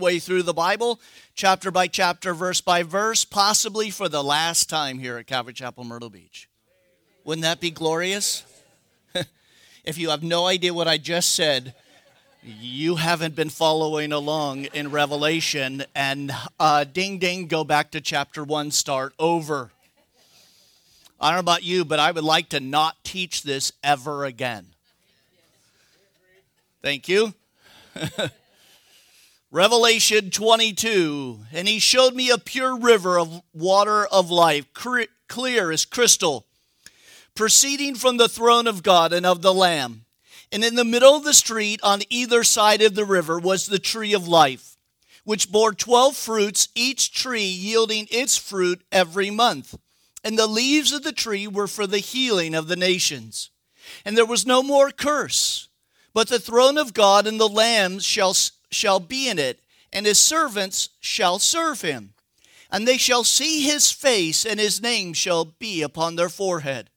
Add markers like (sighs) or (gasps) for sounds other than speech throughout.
way through the Bible, chapter by chapter, verse by verse, possibly for the last time here at Calvary Chapel, Myrtle Beach. Wouldn't that be glorious? (laughs) if you have no idea what I just said, you haven't been following along in Revelation, and uh, ding ding, go back to chapter one, start over. I don't know about you, but I would like to not teach this ever again. Thank you. (laughs) Revelation 22, and he showed me a pure river of water of life, clear as crystal, proceeding from the throne of God and of the Lamb. And in the middle of the street, on either side of the river, was the tree of life, which bore twelve fruits, each tree yielding its fruit every month. And the leaves of the tree were for the healing of the nations. And there was no more curse, but the throne of God and the Lamb shall shall be in it, and his servants shall serve him. And they shall see his face, and his name shall be upon their forehead.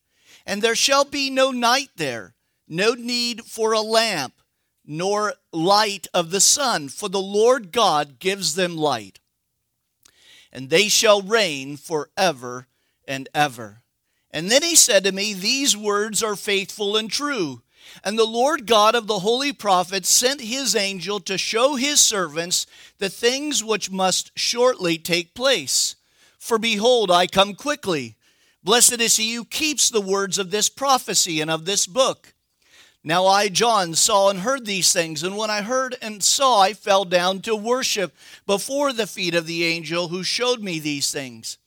And there shall be no night there, no need for a lamp, nor light of the sun, for the Lord God gives them light. And they shall reign forever and ever. And then he said to me, These words are faithful and true. And the Lord God of the holy prophets sent his angel to show his servants the things which must shortly take place. For behold, I come quickly. Blessed is he who keeps the words of this prophecy and of this book. Now I, John, saw and heard these things, and when I heard and saw, I fell down to worship before the feet of the angel who showed me these things.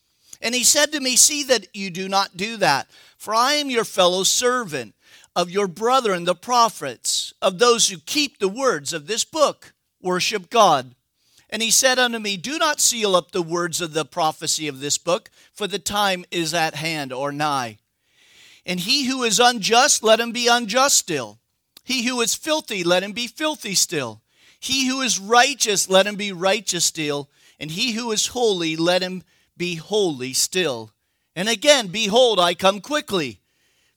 And he said to me, See that you do not do that, for I am your fellow servant of your brethren, the prophets, of those who keep the words of this book, worship God. And he said unto me, Do not seal up the words of the prophecy of this book, for the time is at hand or nigh. And he who is unjust, let him be unjust still. He who is filthy, let him be filthy still. He who is righteous, let him be righteous still. And he who is holy, let him be holy still. And again, behold, I come quickly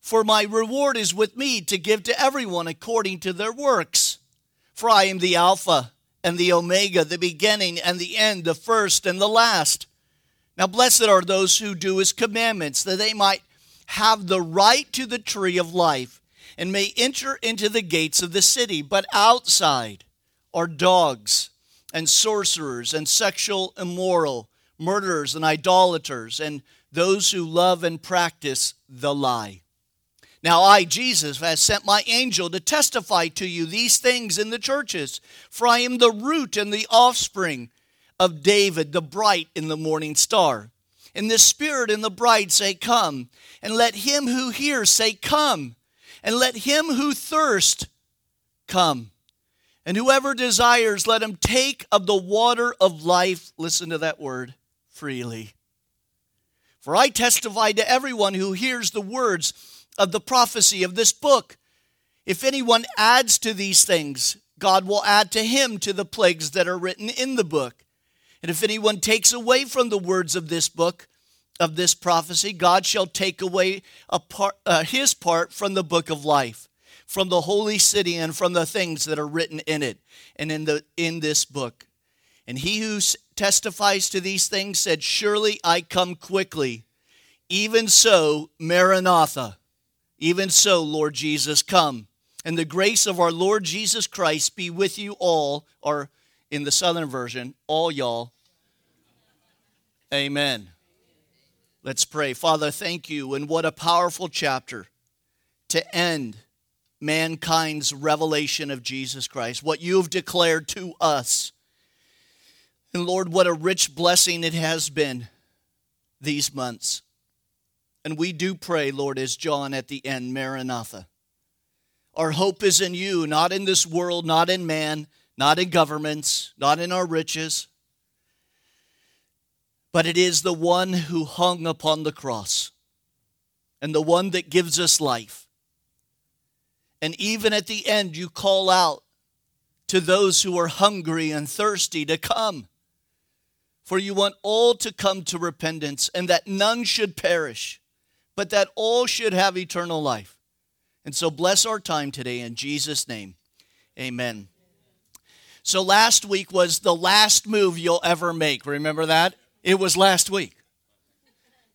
for my reward is with me to give to everyone according to their works. For I am the Alpha and the Omega, the beginning and the end, the first and the last. Now, blessed are those who do his commandments, that they might have the right to the tree of life and may enter into the gates of the city. But outside are dogs and sorcerers and sexual immoral, murderers and idolaters, and those who love and practice the lie. Now I, Jesus, have sent my angel to testify to you these things in the churches. For I am the root and the offspring of David, the bright in the morning star. And the Spirit and the bride say, Come. And let him who hears say, Come. And let him who thirst come. And whoever desires, let him take of the water of life, listen to that word, freely. For I testify to everyone who hears the words of the prophecy of this book. If anyone adds to these things, God will add to him to the plagues that are written in the book. And if anyone takes away from the words of this book, of this prophecy, God shall take away part, uh, his part from the book of life, from the holy city, and from the things that are written in it and in, the, in this book. And he who testifies to these things said, Surely I come quickly. Even so, Maranatha. Even so, Lord Jesus, come. And the grace of our Lord Jesus Christ be with you all, or in the Southern Version, all y'all. Amen. Let's pray. Father, thank you. And what a powerful chapter to end mankind's revelation of Jesus Christ, what you have declared to us. And Lord, what a rich blessing it has been these months. And we do pray, Lord, as John at the end, Maranatha. Our hope is in you, not in this world, not in man, not in governments, not in our riches, but it is the one who hung upon the cross and the one that gives us life. And even at the end, you call out to those who are hungry and thirsty to come. For you want all to come to repentance and that none should perish but that all should have eternal life. And so bless our time today in Jesus' name. Amen. So last week was the last move you'll ever make. Remember that? It was last week.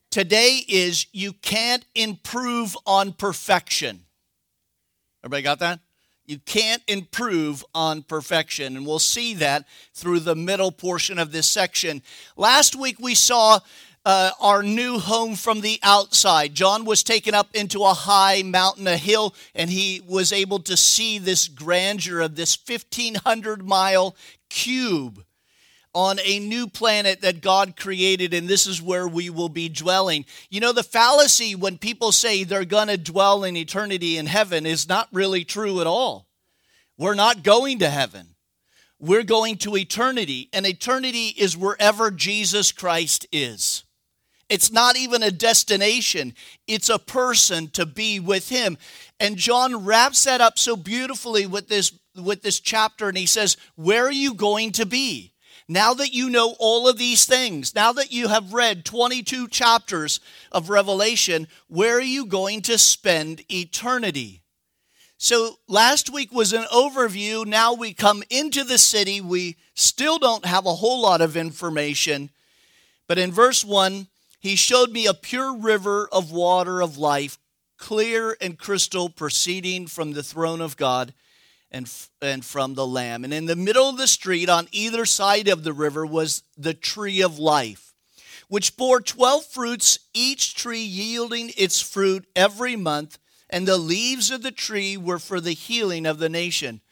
Today is you can't improve on perfection. Everybody got that? You can't improve on perfection. And we'll see that through the middle portion of this section. Last week we saw uh, our new home from the outside. John was taken up into a high mountain, a hill, and he was able to see this grandeur of this 1,500 mile cube on a new planet that God created, and this is where we will be dwelling. You know, the fallacy when people say they're going to dwell in eternity in heaven is not really true at all. We're not going to heaven. We're going to eternity, and eternity is wherever Jesus Christ is. It's not even a destination, it's a person to be with him. And John wraps that up so beautifully with this with this chapter and he says, "Where are you going to be?" Now that you know all of these things, now that you have read 22 chapters of Revelation, where are you going to spend eternity? So last week was an overview. Now we come into the city. We still don't have a whole lot of information. But in verse 1, he showed me a pure river of water of life, clear and crystal, proceeding from the throne of God and, and from the Lamb. And in the middle of the street, on either side of the river, was the tree of life, which bore twelve fruits, each tree yielding its fruit every month, and the leaves of the tree were for the healing of the nation.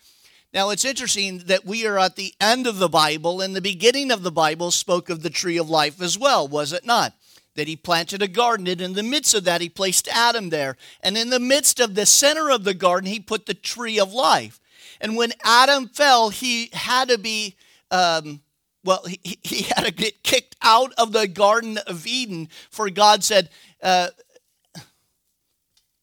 Now, it's interesting that we are at the end of the Bible, and the beginning of the Bible spoke of the tree of life as well, was it not? That he planted a garden, and in the midst of that, he placed Adam there. And in the midst of the center of the garden, he put the tree of life. And when Adam fell, he had to be, um, well, he, he had to get kicked out of the Garden of Eden, for God said, uh,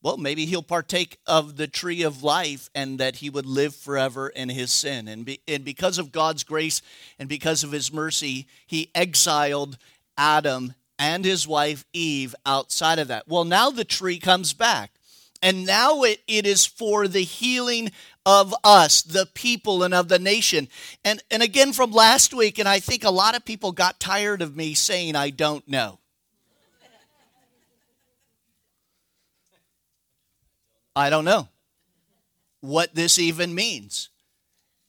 well, maybe he'll partake of the tree of life and that he would live forever in his sin. And, be, and because of God's grace and because of his mercy, he exiled Adam and his wife Eve outside of that. Well, now the tree comes back. And now it, it is for the healing of us, the people, and of the nation. And, and again, from last week, and I think a lot of people got tired of me saying, I don't know. I don't know what this even means.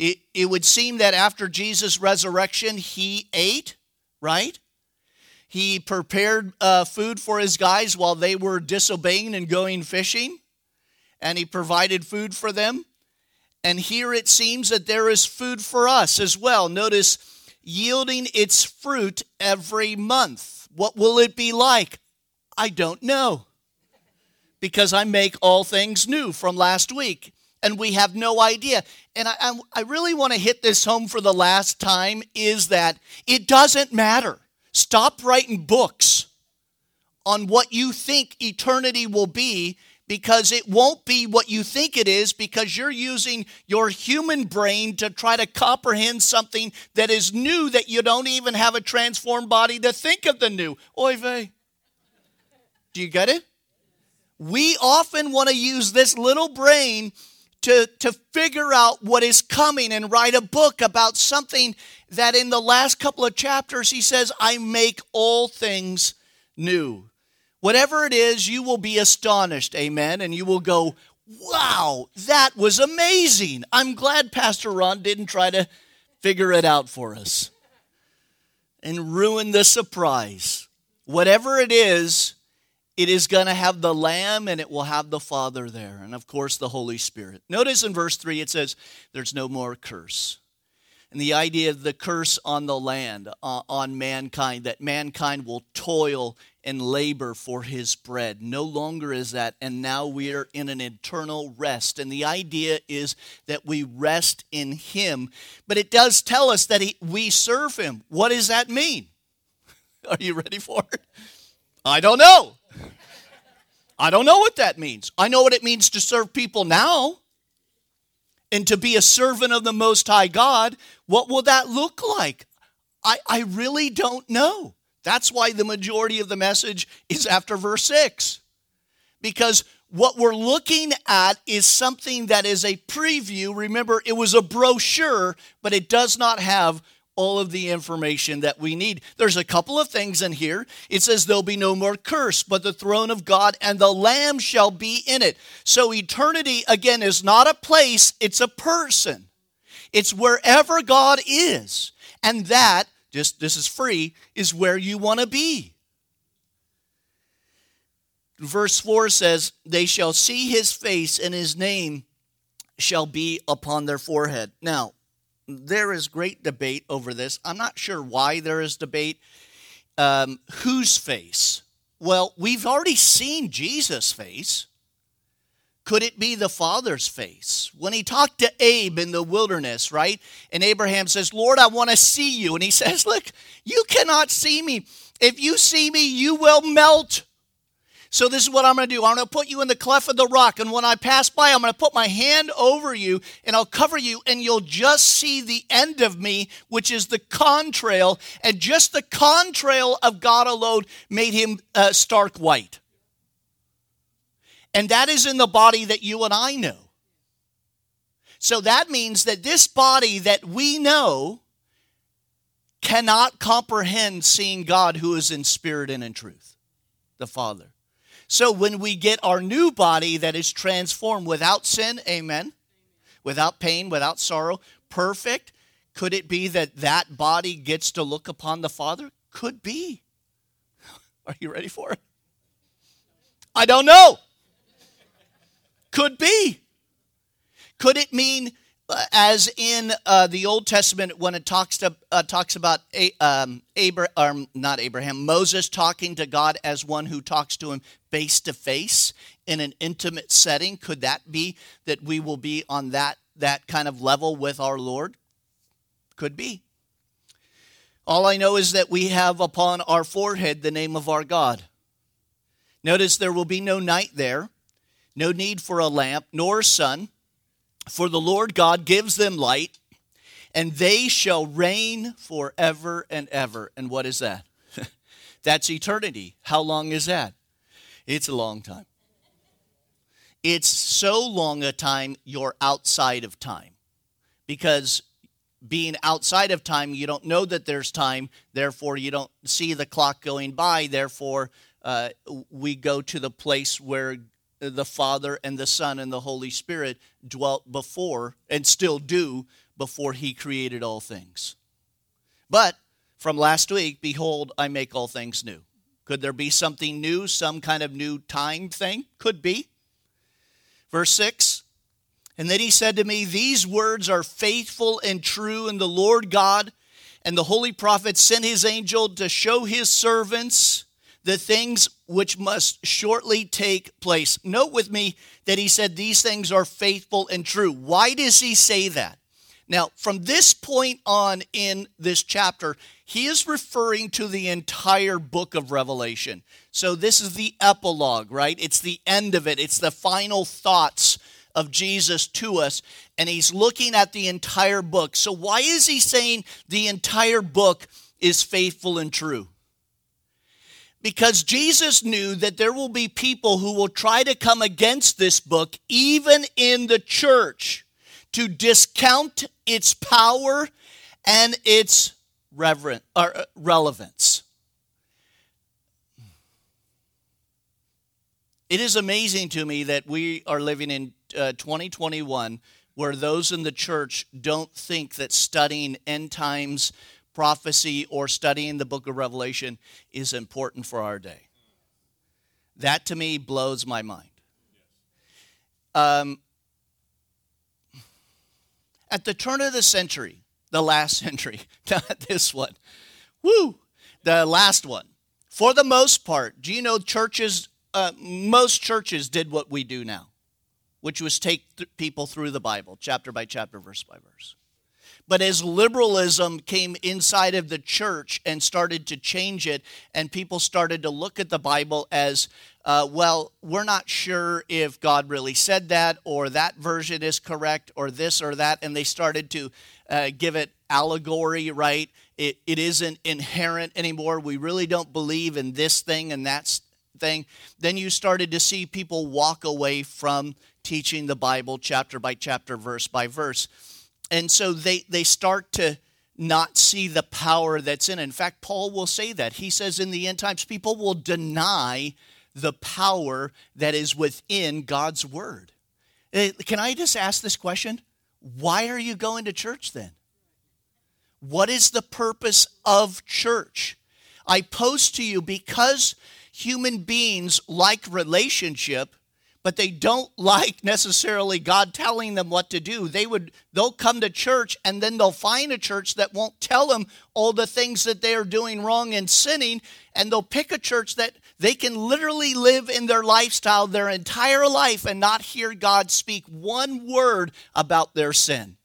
It, it would seem that after Jesus' resurrection, he ate, right? He prepared uh, food for his guys while they were disobeying and going fishing, and he provided food for them. And here it seems that there is food for us as well. Notice yielding its fruit every month. What will it be like? I don't know. Because I make all things new from last week, and we have no idea. And I, I really want to hit this home for the last time is that it doesn't matter Stop writing books on what you think eternity will be because it won't be what you think it is because you're using your human brain to try to comprehend something that is new that you don't even have a transformed body to think of the new. Oy vey. Do you get it? We often want to use this little brain to, to figure out what is coming and write a book about something that in the last couple of chapters he says, I make all things new. Whatever it is, you will be astonished, amen, and you will go, wow, that was amazing. I'm glad Pastor Ron didn't try to figure it out for us and ruin the surprise. Whatever it is, it is going to have the Lamb and it will have the Father there, and of course the Holy Spirit. Notice in verse 3 it says, There's no more curse. And the idea of the curse on the land, uh, on mankind, that mankind will toil and labor for his bread. No longer is that, and now we are in an eternal rest. And the idea is that we rest in him. But it does tell us that he, we serve him. What does that mean? (laughs) Are you ready for it? I don't know. I don't know what that means. I know what it means to serve people now and to be a servant of the Most High God. What will that look like? I, I really don't know. That's why the majority of the message is after verse 6. Because what we're looking at is something that is a preview. Remember, it was a brochure, but it does not have all of the information that we need. There's a couple of things in here. It says there'll be no more curse, but the throne of God and the Lamb shall be in it. So eternity, again, is not a place, it's a person. It's wherever God is. And that, just this is free, is where you want to be. Verse 4 says, They shall see his face, and his name shall be upon their forehead. Now, there is great debate over this. I'm not sure why there is debate. Um, whose face? Well, we've already seen Jesus' face. Could it be the Father's face? When he talked to Abe in the wilderness, right? And Abraham says, Lord, I want to see you. And he says, Look, you cannot see me. If you see me, you will melt. So this is what I'm going to do. I'm going to put you in the cleft of the rock, and when I pass by, I'm going to put my hand over you, and I'll cover you, and you'll just see the end of me, which is the contrail, and just the contrail of God alone made him uh, stark white. And that is in the body that you and I know. So that means that this body that we know cannot comprehend seeing God who is in spirit and in truth, the Father. So when we get our new body that is transformed without sin, amen, without pain, without sorrow, perfect, could it be that that body gets to look upon the Father? Could be. (laughs) Are you ready for it? I don't know. Could be. Could it mean as in uh, the Old Testament when it talks to uh, talks about a, um, Abraham, um, not Abraham, Moses talking to God as one who talks to him face to face in an intimate setting. Could that be that we will be on that that kind of level with our Lord? Could be. All I know is that we have upon our forehead the name of our God. Notice there will be no night there, no need for a lamp nor sun for the Lord God gives them light, and they shall reign forever and ever. And what is that? (laughs) That's eternity. How long is that? It's a long time. It's so long a time you're outside of time. Because being outside of time, you don't know that there's time, therefore, you don't see the clock going by, therefore, uh, we go to the place where the Father and the Son and the Holy Spirit dwelt before and still do before he created all things. But from last week, behold, I make all things new. Could there be something new, some kind of new time thing? Could be. Verse 6 And then he said to me, These words are faithful and true, and the Lord God and the holy prophet sent his angel to show his servants the things which must shortly take place. Note with me that he said these things are faithful and true. Why does he say that? Now, from this point on in this chapter, he is referring to the entire book of Revelation. So, this is the epilogue, right? It's the end of it, it's the final thoughts of Jesus to us, and he's looking at the entire book. So, why is he saying the entire book is faithful and true? Because Jesus knew that there will be people who will try to come against this book, even in the church, to discount its power and its reverent, or uh, relevance. It is amazing to me that we are living in uh, 2021 where those in the church don't think that studying end times prophecy or studying the book of Revelation is important for our day. That to me blows my mind. Um, at the turn of the century, the last (laughs) century, not this one, woo, the last one, for the most part, do you know churches, uh, most churches did what we do now, which was take th- people through the Bible, chapter by chapter, verse by verse. But as liberalism came inside of the church and started to change it, and people started to look at the Bible as, uh, well, we're not sure if God really said that, or that version is correct, or this or that, and they started to uh, give it allegory, right? It, it isn't inherent anymore. We really don't believe in this thing, and that thing, then you started to see people walk away from teaching the Bible chapter by chapter, verse by verse. And so they, they start to not see the power that's in it. In fact, Paul will say that. He says in the end times, people will deny the power that is within God's word. Eh, can I just ask this question? Why are you going to church then? What is the purpose of church? I pose to you because human beings like relationship, but they don't like necessarily God telling them what to do. They would they'll come to church and then they'll find a church that won't tell them all the things that they are doing wrong and sinning and they'll pick a church that they can literally live in their lifestyle their entire life and not hear God speak one word about their sin.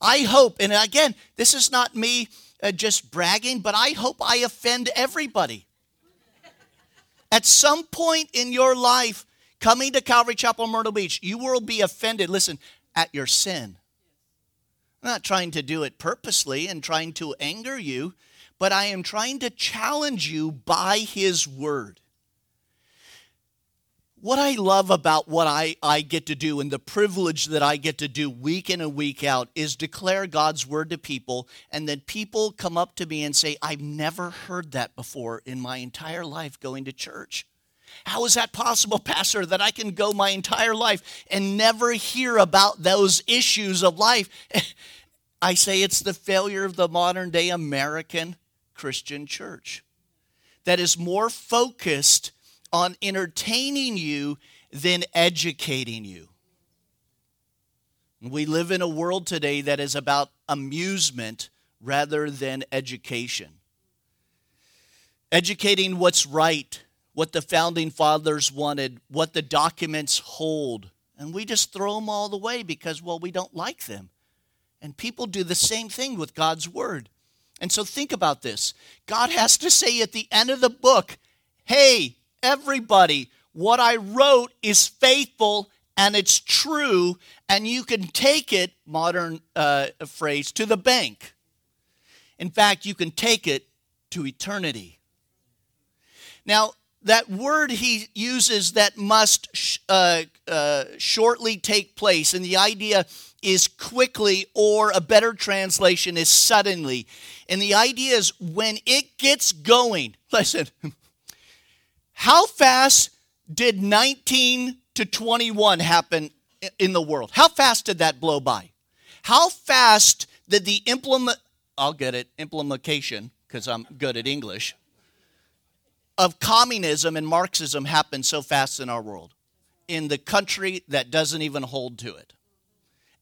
I hope and again, this is not me uh, just bragging, but I hope I offend everybody. At some point in your life, coming to Calvary Chapel, Myrtle Beach, you will be offended, listen, at your sin. I'm not trying to do it purposely and trying to anger you, but I am trying to challenge you by His Word what I love about what I, I get to do and the privilege that I get to do week in and week out is declare God's word to people, and then people come up to me and say, I've never heard that before in my entire life going to church. How is that possible, (laughs) Pastor, that I can go my entire life and never hear about those issues of life? (laughs) I say it's the failure of the modern day American Christian church that is more focused on entertaining you than educating you. We live in a world today that is about amusement rather than education. Educating what's right, what the founding fathers wanted, what the documents hold. And we just throw them all away because, well, we don't like them. And people do the same thing with God's word. And so think about this God has to say at the end of the book, hey, everybody, what I wrote is faithful and it's true, and you can take it, modern uh, phrase, to the bank. In fact, you can take it to eternity. Now, that word he uses that must sh- uh, uh, shortly take place, and the idea is quickly, or a better translation is suddenly. And the idea is when it gets going, (laughs) listen, how fast did 19 to 21 happen in the world? How fast did that blow by? How fast did the implement, I'll get it, implementation, because I'm good at English, of communism and Marxism happen so fast in our world? In the country that doesn't even hold to it.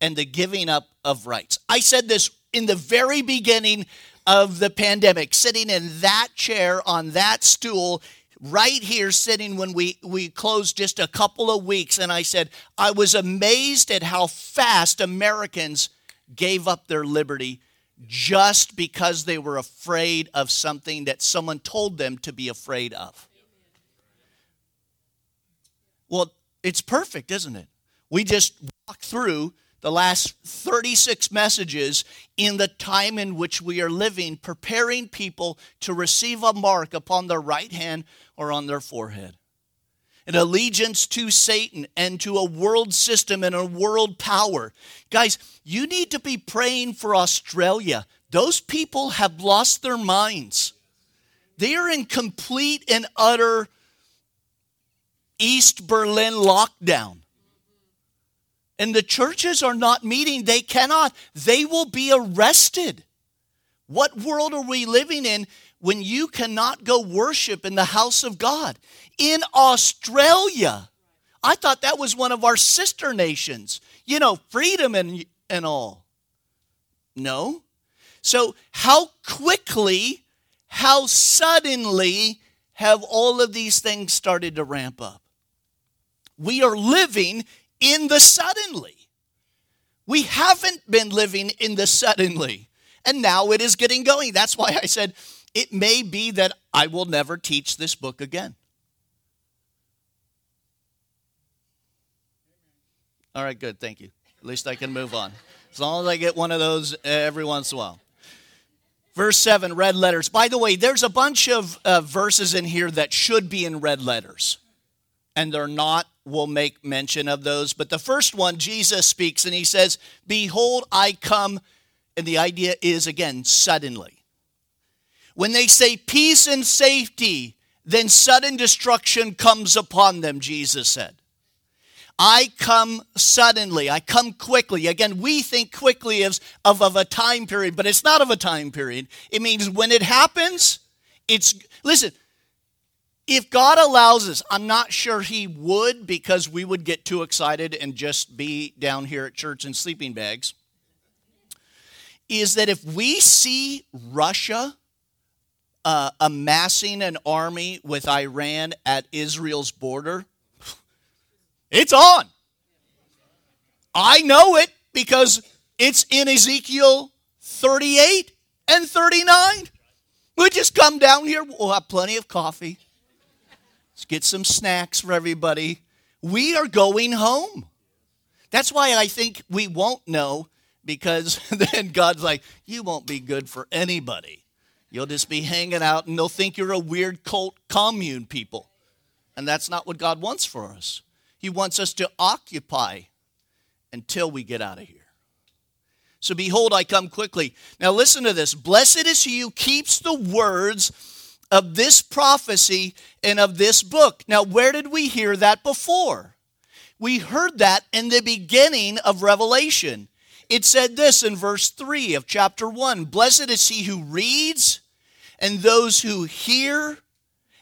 And the giving up of rights. I said this in the very beginning of the pandemic, sitting in that chair on that stool right here sitting when we, we closed just a couple of weeks, and I said, I was amazed at how fast Americans gave up their liberty just because they were afraid of something that someone told them to be afraid of. Well, it's perfect, isn't it? We just walk through the last 36 messages in the time in which we are living, preparing people to receive a mark upon their right hand or on their forehead. An allegiance to Satan and to a world system and a world power. Guys, you need to be praying for Australia. Those people have lost their minds. They are in complete and utter East Berlin lockdown and the churches are not meeting, they cannot, they will be arrested. What world are we living in when you cannot go worship in the house of God? In Australia, I thought that was one of our sister nations, you know, freedom and, and all. No. So, how quickly, how suddenly have all of these things started to ramp up? We are living in the suddenly. We haven't been living in the suddenly, and now it is getting going. That's why I said it may be that I will never teach this book again. All right, good, thank you. At least I can move on. As long as I get one of those every once in a while. Verse 7, red letters. By the way, there's a bunch of uh, verses in here that should be in red letters, and they're not. We'll make mention of those. But the first one, Jesus speaks and he says, Behold, I come. And the idea is, again, suddenly. When they say peace and safety, then sudden destruction comes upon them, Jesus said. I come suddenly. I come quickly. Again, we think quickly of, of, of, a time period, but it's not of a time period. It means when it happens, it's. Listen, if God allows us, I'm not sure He would because we would get too excited and just be down here at church in sleeping bags. Is that if we see Russia uh, amassing an army with Iran at Israel's border, it's on. I know it because it's in Ezekiel 38 and 39. We just come down here, we'll have plenty of coffee. Let's get some snacks for everybody. We are going home. That's why I think we won't know because (laughs) then God's like, you won't be good for anybody. You'll just be hanging out and they'll think you're a weird cult commune people. And that's not what God wants for us. He wants us to occupy until we get out of here. So behold, I come quickly. Now listen to this. Blessed is he who keeps the words of this prophecy and of this book. Now, where did we hear that before? We heard that in the beginning of Revelation. It said this in verse 3 of chapter 1 Blessed is he who reads, and those who hear,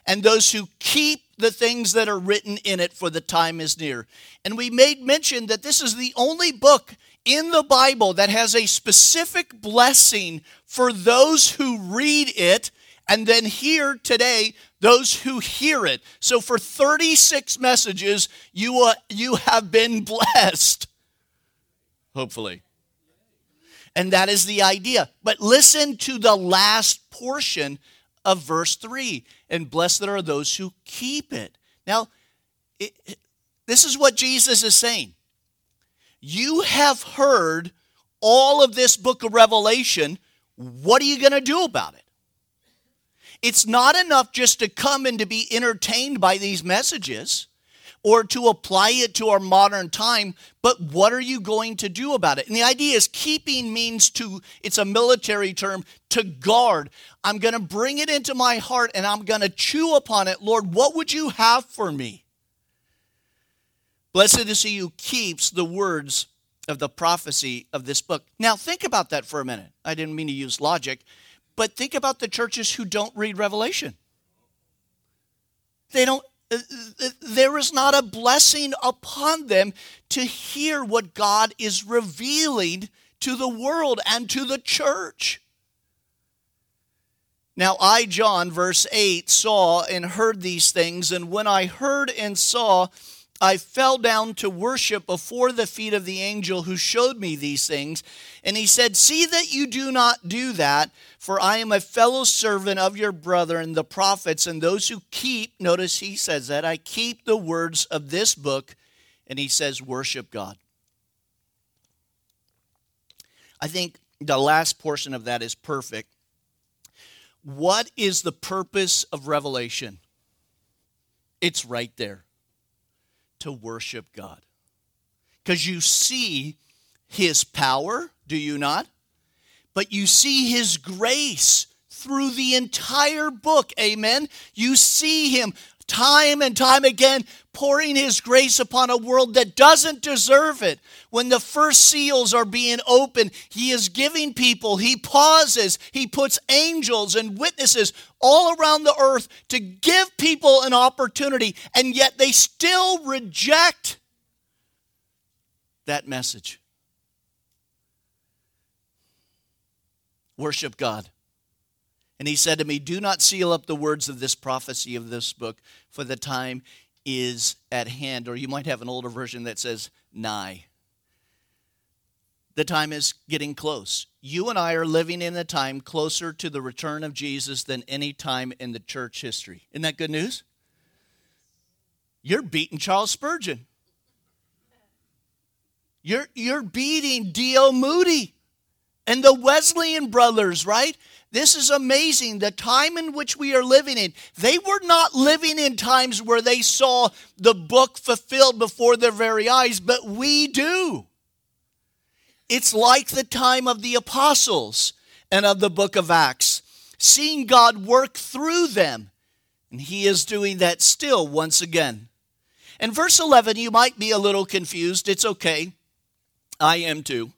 and those who keep the things that are written in it, for the time is near. And we made mention that this is the only book in the Bible that has a specific blessing for those who read it, and then here today, those who hear it. So for 36 messages, you, uh, you have been (laughs) blessed. Hopefully. And that is the idea. But listen to the last portion of verse 3 and blessed are those who keep it. Now, it, this is what Jesus is saying. You have heard all of this book of Revelation. What are you going to do about it? It's not enough just to come and to be entertained by these messages or to apply it to our modern time, but what are you going to do about it? And the idea is keeping means to, it's a military term, to guard. I'm going to bring it into my heart and I'm going to chew upon it. Lord, what would you have for me? Blessed is he who keeps the words of the prophecy of this book. Now, think about that for a minute. I didn't mean to use logic, but think about the churches who don't read Revelation. They don't Uh, there is not a blessing upon them to hear what God is revealing to the world and to the church. Now, I, John, verse 8, saw and heard these things, and when I heard and saw, I fell down to worship before the feet of the angel who showed me these things. And he said, See that you do not do that, for I am a fellow servant of your brother and the prophets and those who keep, notice he says that, I keep the words of this book. And he says, Worship God. I think the last portion of that is perfect. What is the purpose of Revelation? It's right there to worship God. Because you see his power, do you not? But you see his grace through the entire book. Amen. You see him time and time again pouring his grace upon a world that doesn't deserve it. When the first seals are being opened, he is giving people, he pauses, he puts angels and witnesses all around the earth to give people an opportunity, and yet they still reject that message. Worship God. And he said to me, Do not seal up the words of this prophecy of this book, for the time is at hand. Or you might have an older version that says, nigh. The time is getting close. You and I are living in a time closer to the return of Jesus than any time in the church history. Isn't that good news? You're beating Charles Spurgeon. You're, you're beating D.L. Moody and the Wesleyan brothers, right? This is amazing. The time in which we are living in, they were not living in times where they saw the book fulfilled before their very eyes, but we do. It's like the time of the apostles and of the book of Acts, seeing God work through them. And he is doing that still once again. In verse 11, you might be a little confused. It's okay. I am too.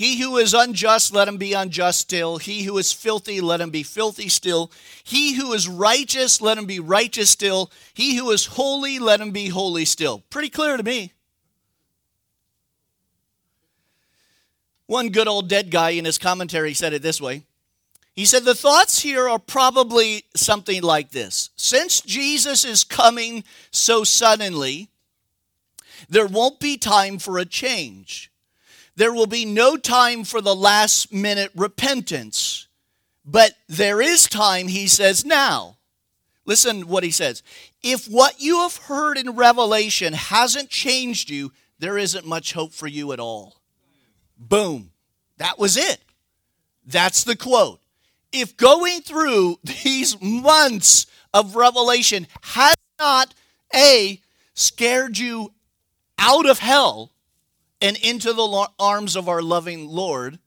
He who is unjust, let him be unjust still. He who is filthy, let him be filthy still. He who is righteous, let him be righteous still. He who is holy, let him be holy still. Pretty clear to me. One good old dead guy in his commentary said it this way He said, The thoughts here are probably something like this Since Jesus is coming so suddenly, there won't be time for a change there will be no time for the last minute repentance. But there is time, he says, now. Listen what he says. If what you have heard in Revelation hasn't changed you, there isn't much hope for you at all. Boom. That was it. That's the quote. If going through (laughs) these months of Revelation has not, A, scared you out of hell, and into the arms of our loving Lord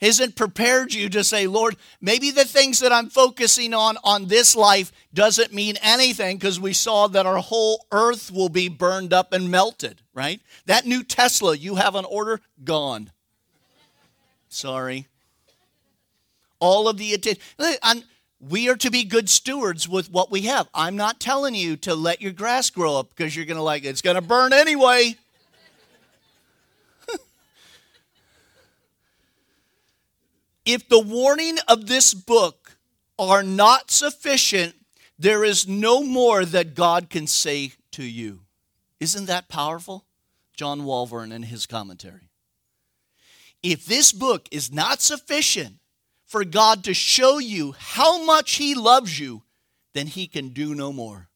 hasn't prepared you to say, Lord, maybe the things that I'm focusing on on this life doesn't mean anything because we saw that our whole earth will be burned up and melted, right? That new Tesla you have on order, gone. Sorry. All of the attention. We are to be good stewards with what we have. I'm not telling you to let your grass grow up because you're going to like. It's going to burn anyway. If the warning of this book are not sufficient, there is no more that God can say to you. Isn't that powerful? John Walvoord in his commentary. If this book is not sufficient for God to show you how much He loves you, then He can do no more.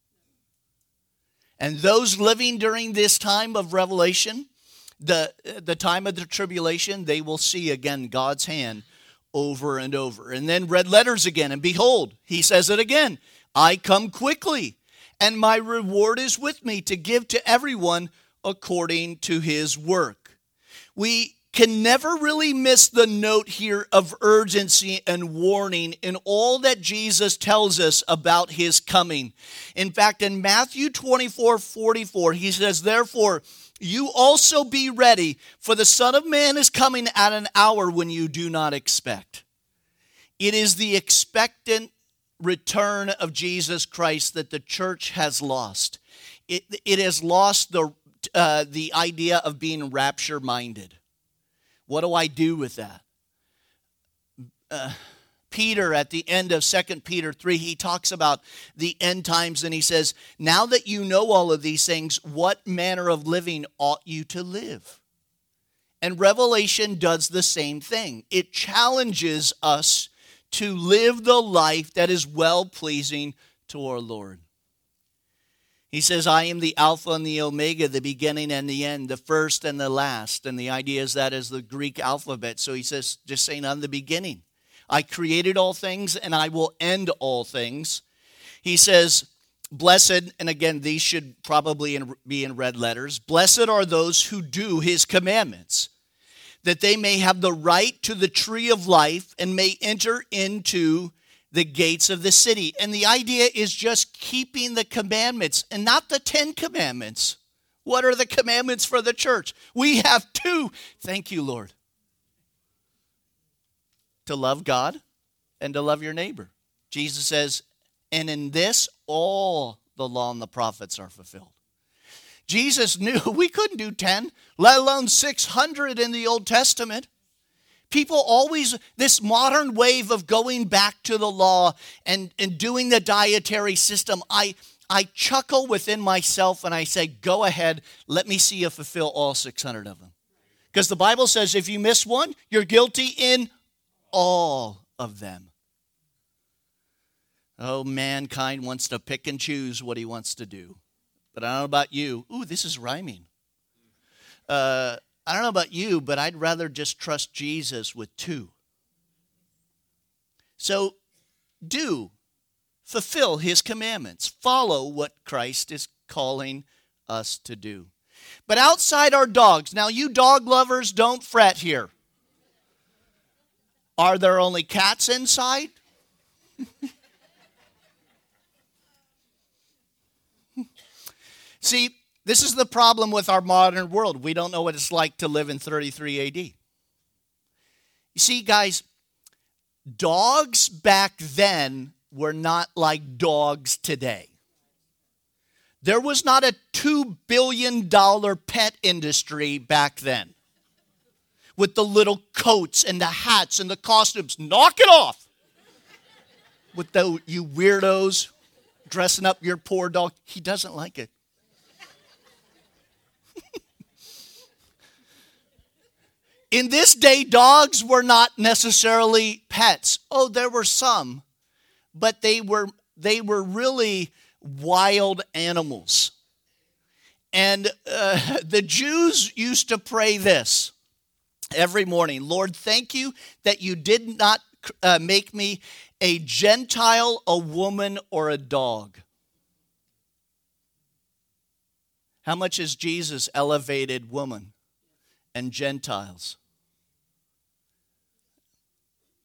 And those living during this time of revelation, the, the time of the tribulation, they will see again God's hand over and over. And then red letters again, and behold, he says it again I come quickly, and my reward is with me to give to everyone according to his work. We can never really miss the note here of urgency and warning in all that Jesus tells us about his coming. In fact, in Matthew 24 44, he says, Therefore, you also be ready, for the Son of Man is coming at an hour when you do not expect. It is the expectant return of Jesus Christ that the church has lost. It, it has lost the, uh, the idea of being rapture minded. What do I do with that? Uh, Peter at the end of 2 Peter 3, he talks about the end times and he says, Now that you know all of these things, what manner of living ought you to live? And Revelation does the same thing. It challenges us to live the life that is well pleasing to our Lord. He says, I am the Alpha and the Omega, the beginning and the end, the first and the last. And the idea is that is the Greek alphabet. So he says, just saying, I'm the beginning. I created all things and I will end all things. He says, Blessed, and again, these should probably be in red letters. Blessed are those who do his commandments, that they may have the right to the tree of life and may enter into the gates of the city. And the idea is just keeping the commandments and not the Ten Commandments. What are the commandments for the church? We have two. Thank you, Lord to love God and to love your neighbor. Jesus says, and in this, all the law and the prophets are fulfilled. Jesus knew (laughs) we couldn't do 10, let alone 600 in the Old Testament. People always, this modern wave of going back to the law and, and doing the dietary system, I, I chuckle within myself and I say, go ahead, let me see you fulfill all 600 of them. Because the Bible says if you miss one, you're guilty in all of them. Oh, mankind wants to pick and choose what he wants to do. But I don't know about you. Ooh, this is rhyming. Uh, I don't know about you, but I'd rather just trust Jesus with two So do fulfill his commandments, follow what Christ is calling us to do. But outside our dogs, now you dog lovers, don't fret here. Are there only cats inside? See, this is the problem with our modern world. We don't know what it's like to live in 33 AD. You see, guys, dogs back then were not like dogs today. There was not a $2 billion pet industry back then with the little coats and the hats and the costumes. Knock it off! With the, you weirdos dressing up your poor dog. He doesn't like it. (laughs) In this day, dogs were not necessarily pets. Oh, there were some, but they were they were really wild animals. And uh, (laughs) the Jews used to pray this every morning Lord, thank you that you did not uh, make me a Gentile, a woman, or a dog. How much has Jesus elevated woman and Gentiles?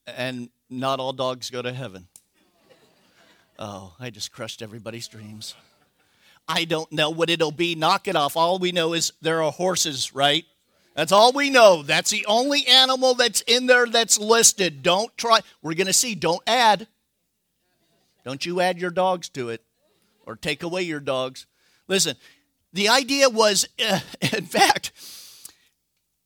And not all dogs go to heaven. Oh, I just crushed everybody's dreams. I don't know what it'll be. Knock it off. All we know is there are horses, right? That's all we know. That's the only animal that's in there that's listed. Don't try. We're going to see. Don't add. Don't you add your dogs to it or take away your dogs. Listen, the idea was, uh, (laughs) in fact,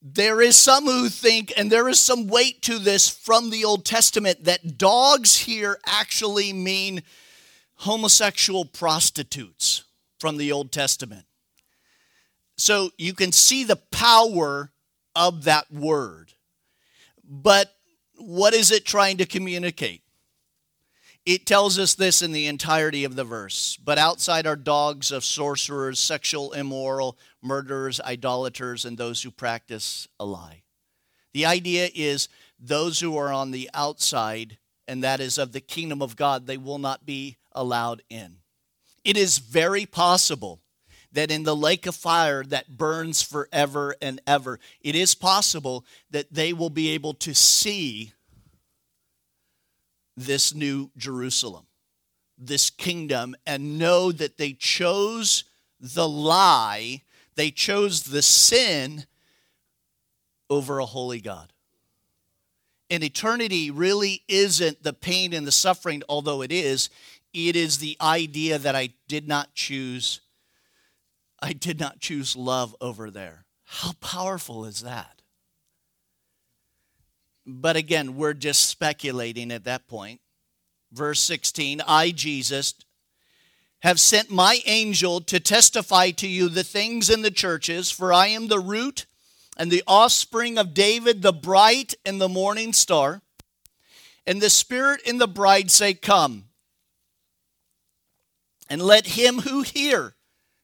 there is some who think, and there is some weight to this from the Old Testament, that dogs here actually mean homosexual prostitutes from the Old Testament. So you can see the power of that word. But what is it trying to communicate? It tells us this in the entirety of the verse. But outside are dogs of sorcerers, sexual immoral, murderers, idolaters, and those who practice a lie. The idea is those who are on the outside, and that is of the kingdom of God, they will not be allowed in. It is very possible that in the lake of fire that burns forever and ever, it is possible that they will be able to see this new Jerusalem, this kingdom, and know that they chose the lie, they chose the sin over a holy God. And eternity really isn't the pain and the suffering, although it is. It is the idea that I did not choose. I did not choose love over there. How powerful is that? But again, we're just speculating at that point. Verse 16 I, Jesus, have sent my angel to testify to you the things in the churches, for I am the root and the offspring of David, the bright and the morning star. And the Spirit and the bride say, Come. And let him who hear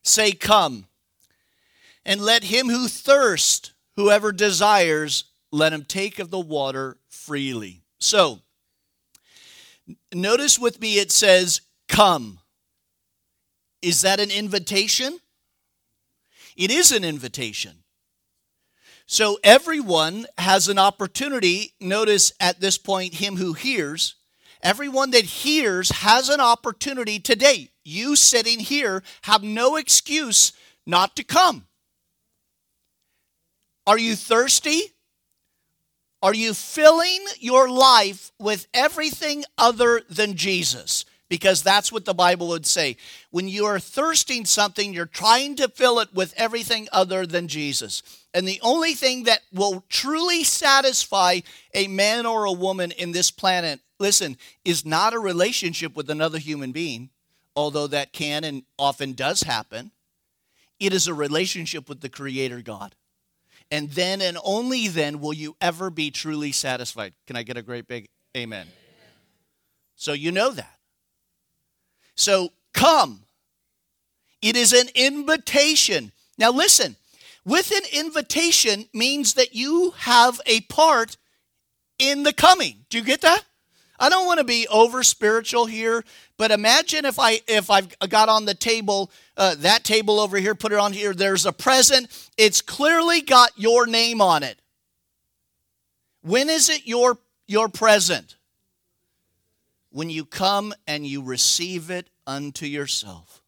say, Come. And let him who thirst, whoever desires, let him take of the water freely. So, notice with me it says, Come. Is that an invitation? It is an invitation. So everyone has an opportunity. Notice at this point, him who hears, everyone that hears has an opportunity today. You sitting here have no excuse not to come. Are you thirsty? Are you filling your life with everything other than Jesus? Because that's what the Bible would say. When you are thirsting something, you're trying to fill it with everything other than Jesus. And the only thing that will truly satisfy a man or a woman in this planet, listen, is not a relationship with another human being, although that can and often does happen. It is a relationship with the Creator God. And then and only then will you ever be truly satisfied. Can I get a great big amen? amen. So you know that. So come. It is an invitation. Now listen, with an invitation means that you have a part in the coming. Do you get that? I don't want to be over spiritual here, but imagine if I if I've got on the table uh, that table over here, put it on here. There's a present. It's clearly got your name on it. When is it your your present? When you come and you receive it unto yourself.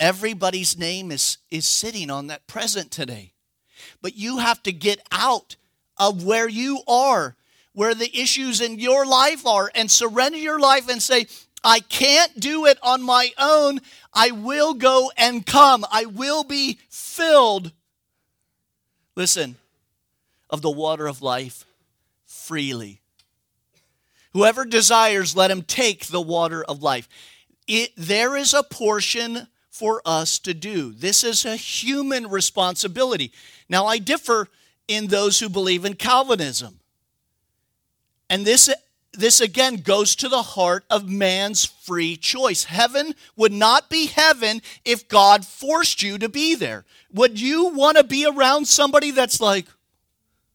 Everybody's name is is sitting on that present today, but you have to get out of where you are where the issues in your life are and surrender your life and say, I can't do it on my own. I will go and come. I will be filled. Listen, of the water of life freely. Whoever desires, let him take the water of life. It, there is a portion for us to do. This is a human responsibility. Now, I differ in those who believe in Calvinism. And this this again goes to the heart of man's free choice. Heaven would not be heaven if God forced you to be there. Would you want to be around somebody that's like,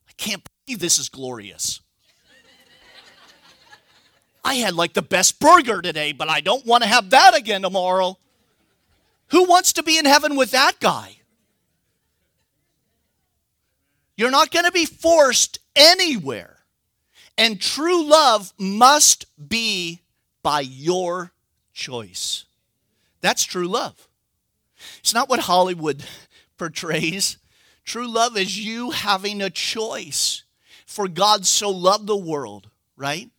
I can't believe this is glorious? I had like the best burger today, but I don't want to have that again tomorrow. Who wants to be in heaven with that guy? You're not going to be forced anywhere. And true love must be by your choice. That's true love. It's not what Hollywood (laughs) portrays. True love is you having a choice. For God so loved the world, right?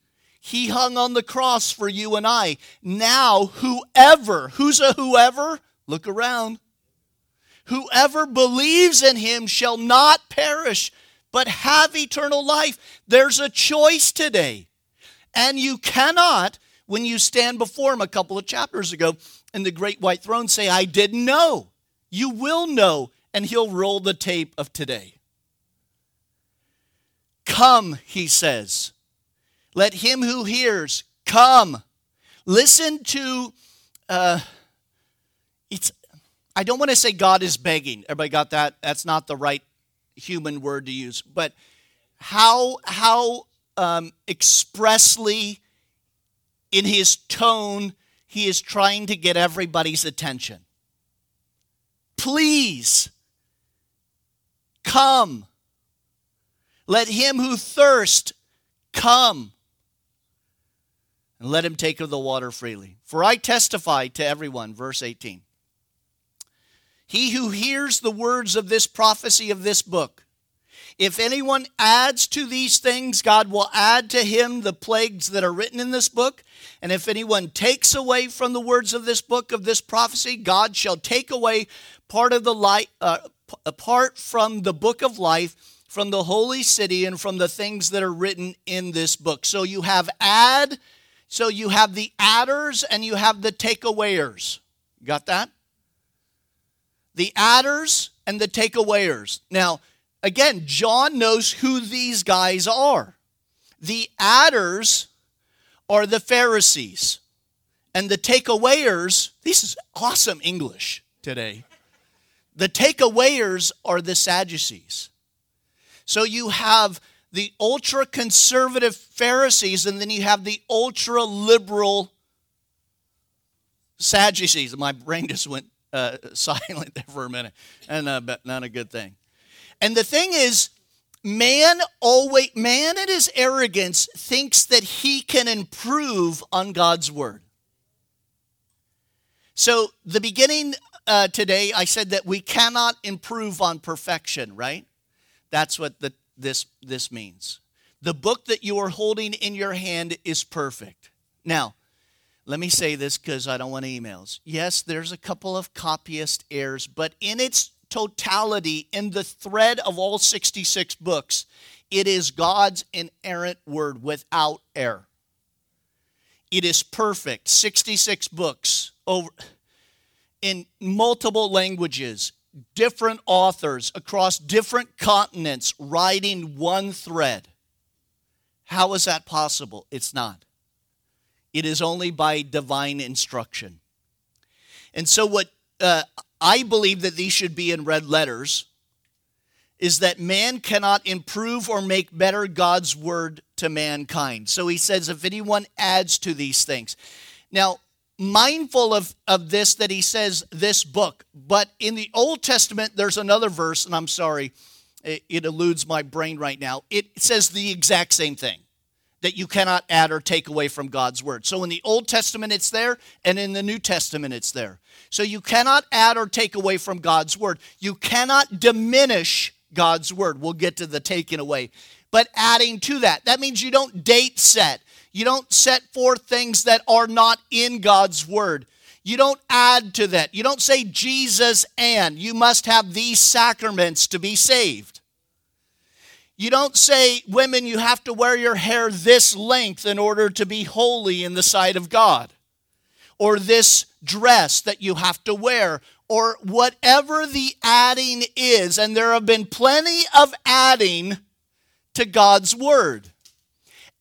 He hung on the cross for you and I. Now, whoever, who's a whoever? Look around. Whoever believes in him shall not perish, but have eternal life. There's a choice today. And you cannot, when you stand before him a couple of chapters ago in the great white throne, say, I didn't know. You will know, and he'll roll the tape of today. Come, he says. Let him who hears come. Listen to, uh, it's, I don't want to say God is begging. Everybody got that? That's not the right human word to use, but how how um, expressly in his tone he is trying to get everybody's attention. Please come. Let him who thirst come. And let him take of the water freely. For I testify to everyone, verse 18 he who hears the words of this prophecy of this book. If anyone adds to these things, God will add to him the plagues that are written in this book. And if anyone takes away from the words of this book of this prophecy, God shall take away part of the light, uh, apart from the book of life, from the holy city, and from the things that are written in this book. So you have add, so you have the adders, and you have the takeawayers. Got that? The adders and the takeawayers. Now, again, John knows who these guys are. The adders are the Pharisees, and the takeawayers, this is awesome English today. The takeawayers are the Sadducees. So you have the ultra conservative Pharisees, and then you have the ultra liberal Sadducees. My brain just went uh, (laughs) silent there for a minute, and uh, but not a good thing. And the thing is, man always man in his arrogance thinks that he can improve on God's word. So the beginning uh, today, I said that we cannot improve on perfection, right? That's what the, this this means. The book that you are holding in your hand is perfect. Now, let me say this because I don't want emails. Yes, there's a couple of copyist errors, but in its totality, in the thread of all 66 books, it is God's inerrant word without error. It is perfect. 66 books over in multiple languages, different authors across different continents writing one thread. How is that possible? It's not. It is only by divine instruction. And so, what uh, I believe that these should be in red letters, is that man cannot improve or make better God's word to mankind. So he says, if anyone adds to these things. Now, mindful of, of this, that he says this book, but in the Old Testament, there's another verse, and I'm sorry, it, it eludes my brain right now. It says the exact same thing that you cannot add or take away from God's word. So in the Old Testament, it's there, and in the New Testament, it's there. So you cannot add or take away from God's word. You cannot diminish God's word. We'll get to the taking away. But adding to that, that means you don't date set. You don't set forth things that are not in God's word. You don't add to that. You don't say Jesus and. You must have these sacraments to be saved. You don't say, women, you have to wear your hair this length in order to be holy in the sight of God. Or this dress that you have to wear. Or whatever the adding is. And there have been plenty of adding to God's word.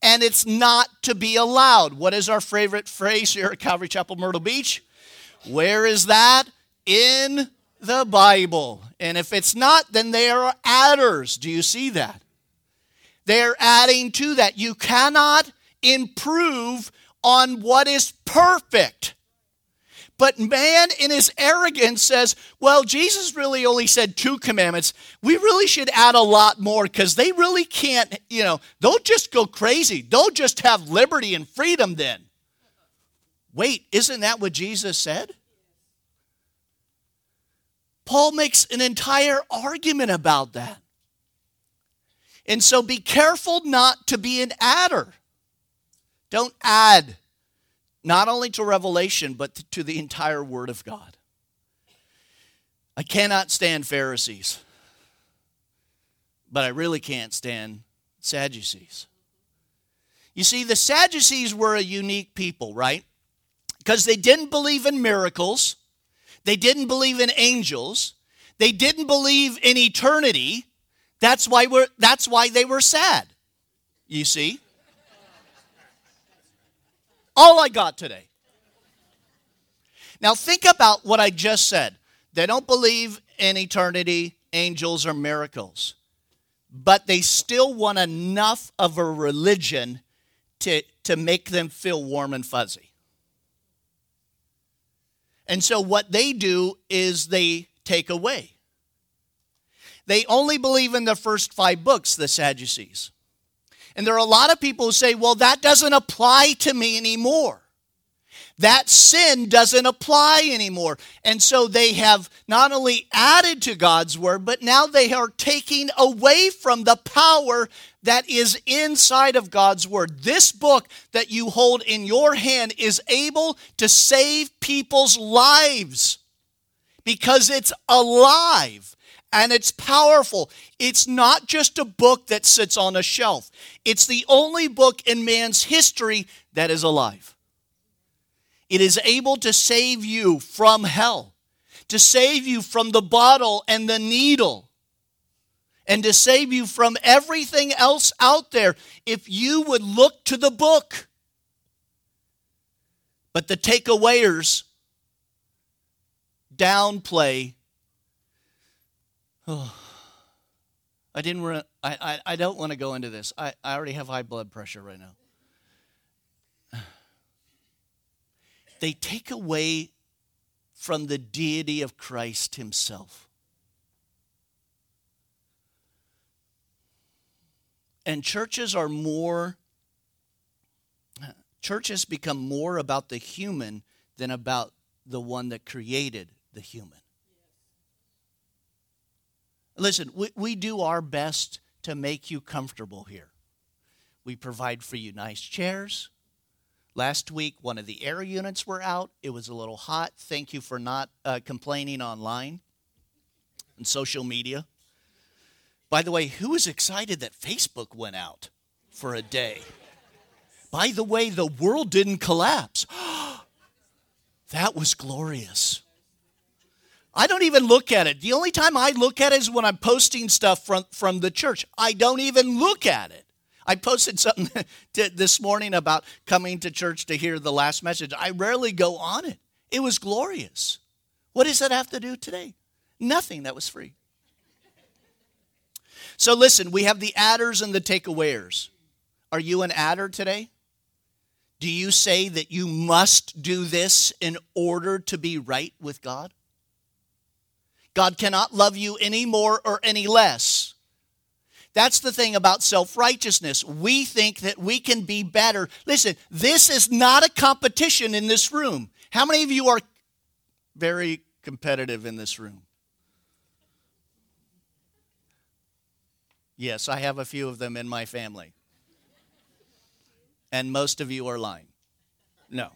And it's not to be allowed. What is our favorite phrase here at Calvary Chapel, Myrtle Beach? Where is that? In the Bible. And if it's not, then they are adders. Do you see that? They're adding to that. You cannot improve on what is perfect. But man, in his arrogance, says, Well, Jesus really only said two commandments. We really should add a lot more because they really can't, you know, they'll just go crazy. They'll just have liberty and freedom then. Wait, isn't that what Jesus said? Paul makes an entire argument about that. And so be careful not to be an adder. Don't add not only to Revelation, but to the entire Word of God. I cannot stand Pharisees, but I really can't stand Sadducees. You see, the Sadducees were a unique people, right? Because they didn't believe in miracles, they didn't believe in angels, they didn't believe in eternity, that's why, we're, that's why they were sad, you see. All I got today. Now, think about what I just said. They don't believe in eternity, angels, or miracles, but they still want enough of a religion to, to make them feel warm and fuzzy. And so, what they do is they take away. They only believe in the first five books, the Sadducees. And there are a lot of people who say, well, that doesn't apply to me anymore. That sin doesn't apply anymore. And so they have not only added to God's word, but now they are taking away from the power that is inside of God's word. This book that you hold in your hand is able to save people's lives because it's alive and it's powerful. It's not just a book that sits on a shelf, it's the only book in man's history that is alive. It is able to save you from hell, to save you from the bottle and the needle, and to save you from everything else out there if you would look to the book. But the takeawayers downplay Oh, I didn't. I, I, I don't want to go into this. I, I already have high blood pressure right now. (sighs) They take away from the deity of Christ Himself. And churches are more, churches become more about the human than about the one that created the human. Listen, we, we do our best to make you comfortable here. We provide for you nice chairs. Last week, one of the air units were out. It was a little hot. Thank you for not uh, complaining online and social media. By the way, who is excited that Facebook went out for a day? By the way, the world didn't collapse. (gasps) that was glorious. I don't even look at it. The only time I look at it is when I'm posting stuff from, from the church. I don't even look at it. I posted something (laughs) this morning about coming to church to hear the last message. I rarely go on it. It was glorious. What does that have to do today? Nothing. That was free. So listen, we have the adders and the takeawayers. Are you an adder today? Do you say that you must do this in order to be right with God? God cannot love you any more or any less. That's the thing about self righteousness. We think that we can be better. Listen, this is not a competition in this room. How many of you are very competitive in this room? Yes, I have a few of them in my family. And most of you are lying. No.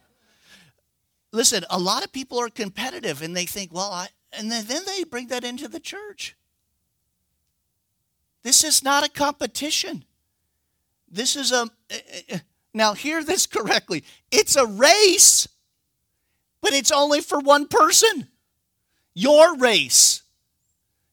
Listen, a lot of people are competitive and they think, well, I, and then, they bring that into the church. This is not a competition. This is a, eh, eh, eh, now hear this correctly. It's a race, but it's only for one person. Your race.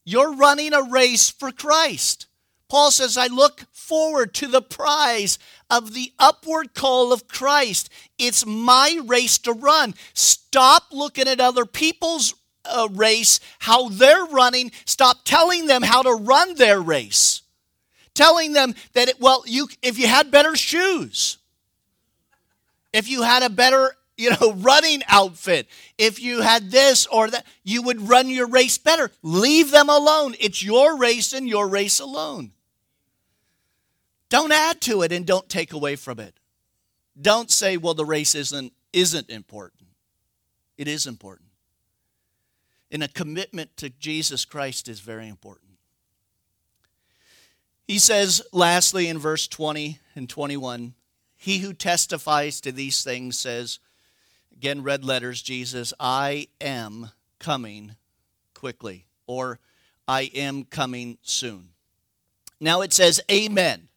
You're running a race for Christ. Paul says, I look forward to the prize of the upward call of Christ. It's my race to run. Stop looking at other people's uh, race, how they're running. Stop telling them how to run their race. Telling them that, it, well, you, if you had better shoes, if you had a better you know, (laughs) running outfit. If you had this or that, you would run your race better. Leave them alone. It's your race and your race alone. Don't add to it and don't take away from it. Don't say, well, the race isn't, isn't important. It is important. And a commitment to Jesus Christ is very important. He says, lastly, in verse 20 and 21, he who testifies to these things says, again, red letters, Jesus, I am coming quickly, or I am coming soon. Now it says, Amen.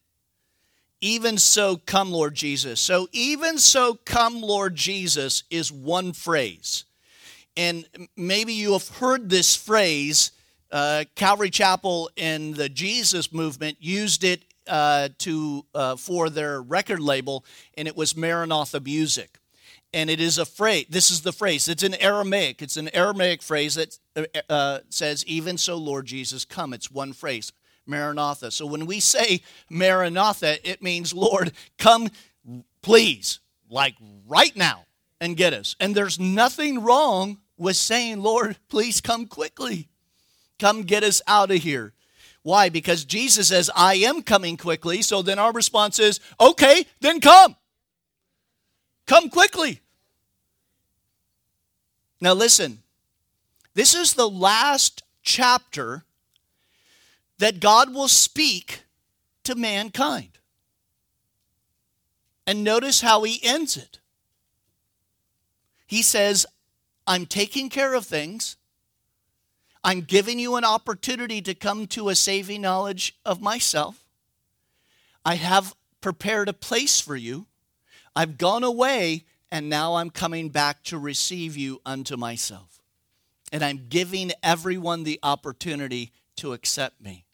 Even so, come, Lord Jesus. So, even so, come, Lord Jesus is one phrase. And maybe you have heard this phrase. Uh, Calvary Chapel and the Jesus movement used it uh, to uh, for their record label, and it was Maranatha music. And it is a phrase. This is the phrase. It's an Aramaic. It's an Aramaic phrase that uh, uh, says, "Even so, Lord Jesus, come." It's one phrase. Maranatha. So when we say Maranatha, it means, Lord, come, please, like right now, and get us. And there's nothing wrong with saying, Lord, please come quickly. Come get us out of here. Why? Because Jesus says, I am coming quickly. So then our response is, okay, then come. Come quickly. Now listen, this is the last chapter that God will speak to mankind. And notice how he ends it. He says, I'm taking care of things. I'm giving you an opportunity to come to a saving knowledge of myself. I have prepared a place for you. I've gone away, and now I'm coming back to receive you unto myself. And I'm giving everyone the opportunity to accept me.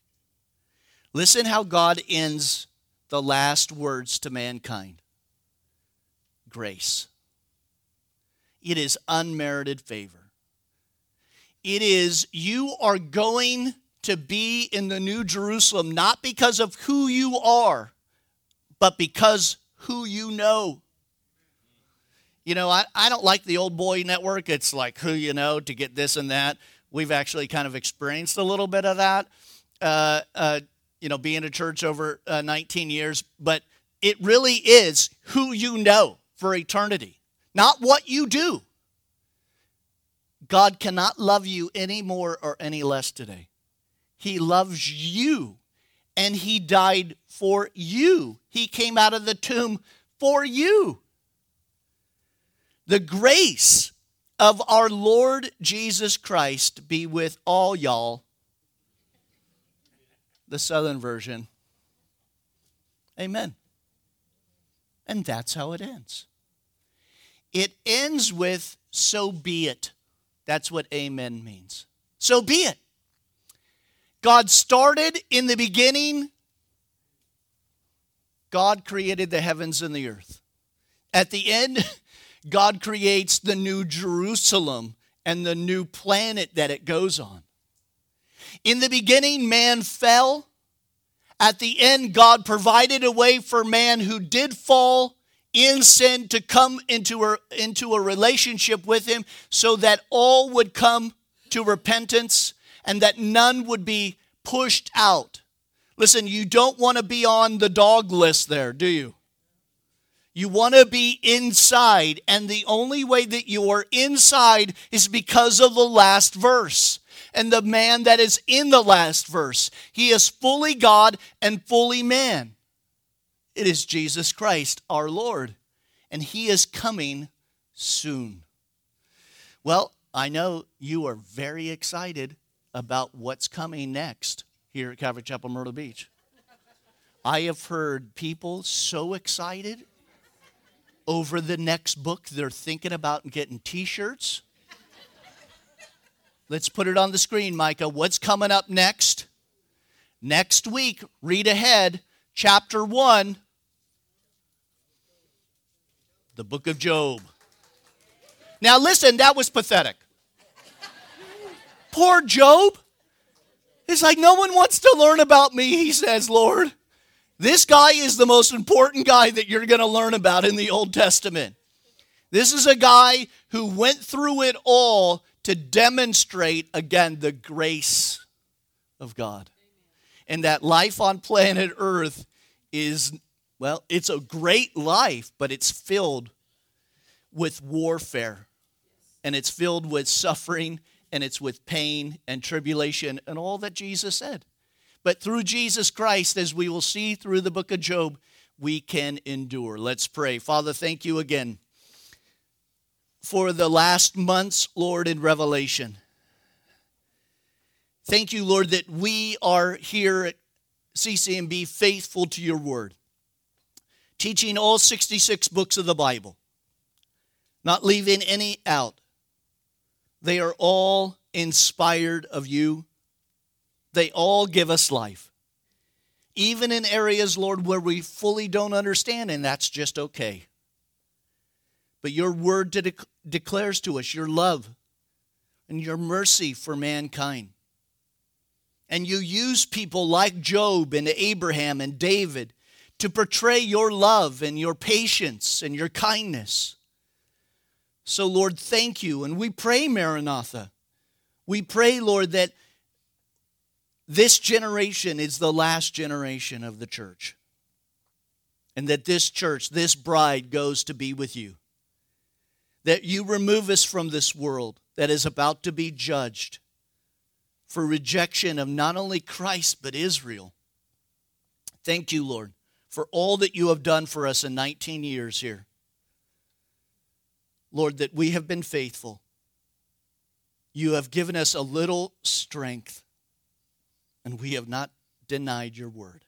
Listen how God ends the last words to mankind grace. It is unmerited favor. It is you are going to be in the New Jerusalem not because of who you are, but because who you know. You know, I, I don't like the old boy network. It's like who you know to get this and that. We've actually kind of experienced a little bit of that. Uh, uh, you know, being a church over uh, 19 years, but it really is who you know for eternity, not what you do. God cannot love you any more or any less today. He loves you and He died for you. He came out of the tomb for you. The grace of our Lord Jesus Christ be with all y'all the Southern Version. Amen. And that's how it ends. It ends with, so be it. That's what amen means. So be it. God started in the beginning, God created the heavens and the earth. At the end, (laughs) God creates the new Jerusalem and the new planet that it goes on. In the beginning, man fell, At the end, God provided a way for man who did fall in sin to come into a, into a relationship with Him so that all would come to repentance and that none would be pushed out. Listen, you don't want to be on the dog list there, do you? You want to be inside, and the only way that you are inside is because of the last verse. And the man that is in the last verse, he is fully God and fully man. It is Jesus Christ, our Lord, and he is coming soon. Well, I know you are very excited about what's coming next here at Calvary Chapel Myrtle Beach. I have heard people so excited over the next book they're thinking about getting t shirts. Let's put it on the screen, Micah. What's coming up next? Next week, read ahead, chapter 1, the book of Job. Now, listen, that was pathetic. Poor Job. It's like no one wants to learn about me, he says, Lord. This guy is the most important guy that you're going to learn about in the Old Testament. This is a guy who went through it all to demonstrate, again, the grace of God. And that life on planet Earth is, well, it's a great life, but it's filled with warfare. And it's filled with suffering, and it's with pain and tribulation, and all that Jesus said. But through Jesus Christ, as we will see through the book of Job, we can endure. Let's pray. Father, thank you again for the last months, Lord, in Revelation. Thank you, Lord, that we are here at CCMB faithful to your word, teaching all 66 books of the Bible, not leaving any out. They are all inspired of you they all give us life. Even in areas, Lord, where we fully don't understand, and that's just okay. But your word de- declares to us your love and your mercy for mankind. And you use people like Job and Abraham and David to portray your love and your patience and your kindness. So, Lord, thank you. And we pray, Maranatha. We pray, Lord, that this generation is the last generation of the church. And that this church, this bride, goes to be with you. That you remove us from this world that is about to be judged for rejection of not only Christ, but Israel. Thank you, Lord, for all that you have done for us in 19 years here. Lord, that we have been faithful. You have given us a little strength and we have not denied your word.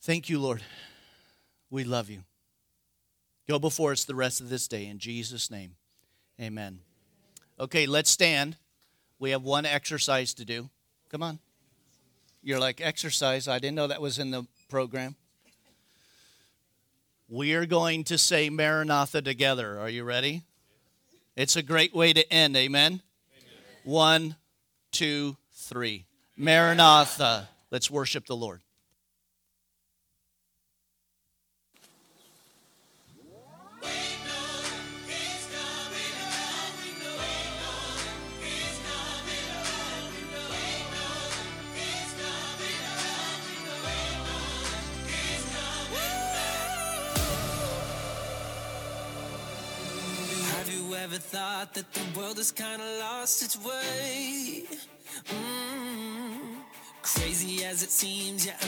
Thank you, Lord. We love you. Go before us the rest of this day in Jesus' name. Amen. Okay, let's stand. We have one exercise to do. Come on. You're like, exercise? I didn't know that was in the program. We are going to say Maranatha together. Are you ready? It's a great way to end. Amen. Amen. One, two, three. Maranatha. Let's worship the Lord. Ever thought that the world has kind of lost its way? Mm-hmm. Crazy as it seems, yeah.